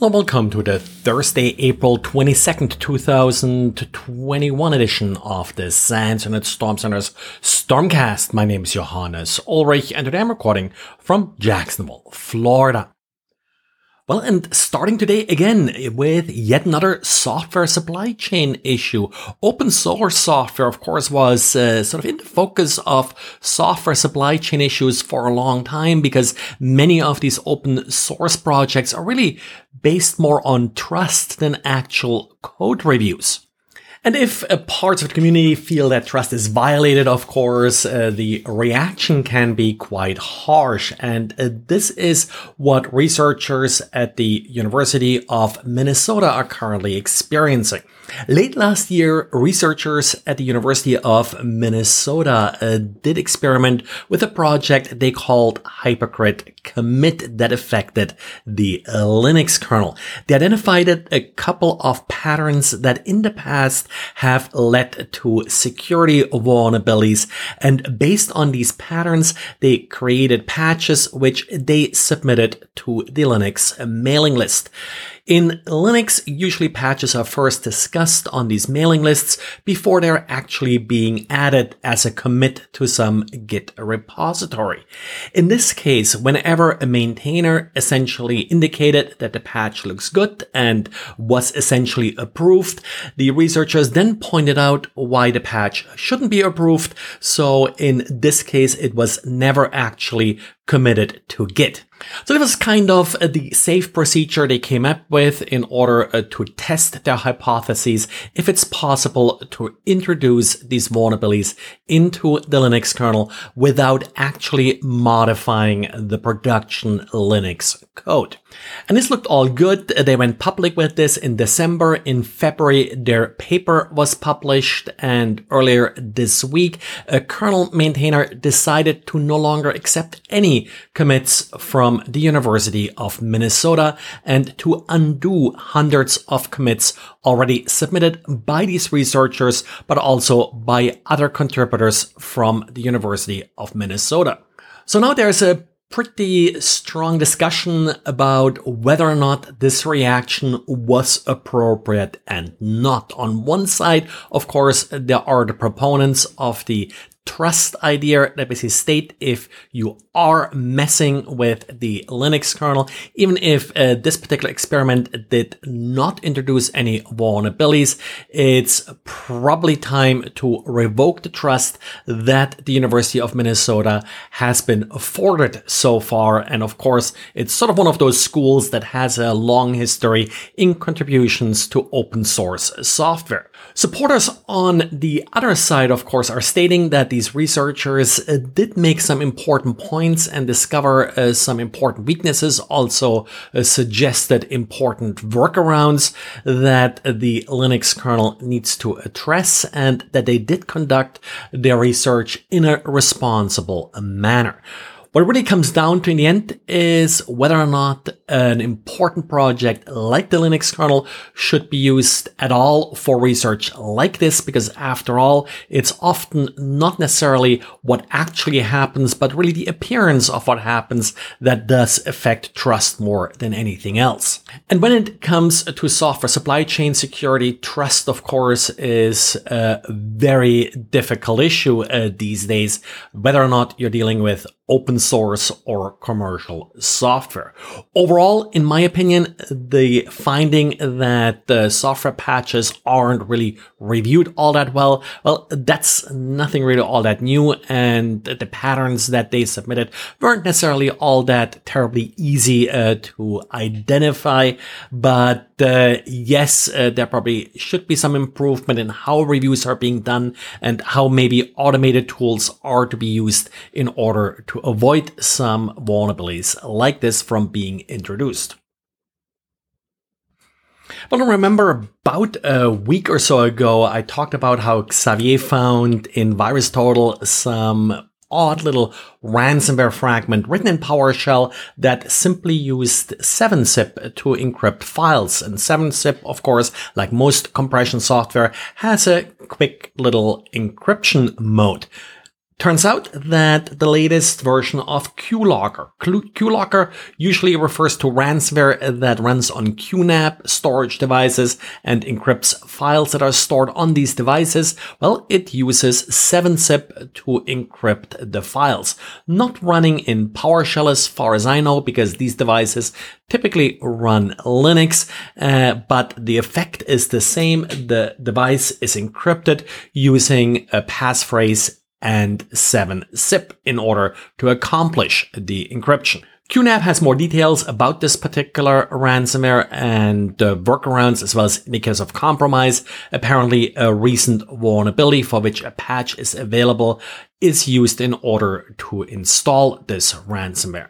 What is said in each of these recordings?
Hello, welcome to the Thursday, April 22nd, 2021 edition of the SANS Internet Storm Center's Stormcast. My name is Johannes Ulrich and today I'm recording from Jacksonville, Florida. Well, and starting today again with yet another software supply chain issue. Open source software, of course, was uh, sort of in the focus of software supply chain issues for a long time because many of these open source projects are really based more on trust than actual code reviews. And if parts of the community feel that trust is violated, of course, uh, the reaction can be quite harsh. And uh, this is what researchers at the University of Minnesota are currently experiencing. Late last year, researchers at the University of Minnesota uh, did experiment with a project they called Hypocrite Commit that affected the Linux kernel. They identified a couple of patterns that in the past have led to security vulnerabilities. And based on these patterns, they created patches which they submitted to the Linux mailing list. In Linux, usually patches are first discussed on these mailing lists before they're actually being added as a commit to some Git repository. In this case, whenever a maintainer essentially indicated that the patch looks good and was essentially approved, the researchers then pointed out why the patch shouldn't be approved. So in this case, it was never actually committed to Git. So that was kind of uh, the safe procedure they came up with in order uh, to test their hypotheses if it's possible to introduce these vulnerabilities into the Linux kernel without actually modifying the production Linux code. And this looked all good. They went public with this in December. In February, their paper was published. And earlier this week, a kernel maintainer decided to no longer accept any commits from the University of Minnesota and to undo hundreds of commits already submitted by these researchers, but also by other contributors from the University of Minnesota. So now there's a pretty strong discussion about whether or not this reaction was appropriate and not. On one side, of course, there are the proponents of the trust idea that basically state if you are messing with the Linux kernel, even if uh, this particular experiment did not introduce any vulnerabilities, it's probably time to revoke the trust that the University of Minnesota has been afforded so far. And of course, it's sort of one of those schools that has a long history in contributions to open source software. Supporters on the other side, of course, are stating that these researchers uh, did make some important points and discover uh, some important weaknesses, also uh, suggested important workarounds that the Linux kernel needs to address and that they did conduct their research in a responsible manner. What really comes down to in the end is whether or not an important project like the Linux kernel should be used at all for research like this, because after all, it's often not necessarily what actually happens, but really the appearance of what happens that does affect trust more than anything else. And when it comes to software supply chain security, trust, of course, is a very difficult issue uh, these days, whether or not you're dealing with open source or commercial software. Overall, in my opinion, the finding that the software patches aren't really reviewed all that well, well, that's nothing really all that new. And the patterns that they submitted weren't necessarily all that terribly easy uh, to identify. But uh, yes, uh, there probably should be some improvement in how reviews are being done and how maybe automated tools are to be used in order to avoid some vulnerabilities like this from being introduced. I remember about a week or so ago, I talked about how Xavier found in VirusTotal some odd little ransomware fragment written in PowerShell that simply used 7-zip to encrypt files. And 7-zip, of course, like most compression software, has a quick little encryption mode. Turns out that the latest version of QLocker, QLocker usually refers to ransomware that runs on QNAP storage devices and encrypts files that are stored on these devices. Well, it uses 7-zip to encrypt the files. Not running in PowerShell as far as I know, because these devices typically run Linux, uh, but the effect is the same. The device is encrypted using a passphrase and 7-zip in order to accomplish the encryption. QNAP has more details about this particular ransomware and uh, workarounds as well as indicators of compromise. Apparently a recent vulnerability for which a patch is available is used in order to install this ransomware.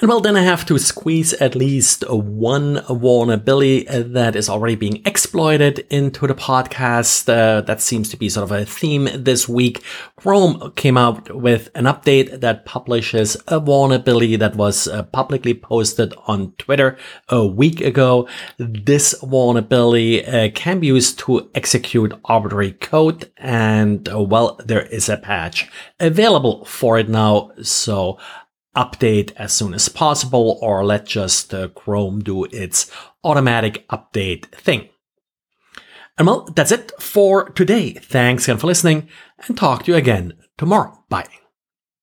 And well, then I have to squeeze at least one vulnerability that is already being exploited into the podcast. Uh, that seems to be sort of a theme this week. Chrome came out with an update that publishes a vulnerability that was uh, publicly posted on Twitter a week ago. This vulnerability uh, can be used to execute arbitrary code. And uh, well, there is a patch available for it now. So update as soon as possible, or let just uh, Chrome do its automatic update thing. And well, that's it for today. Thanks again for listening and talk to you again tomorrow. Bye.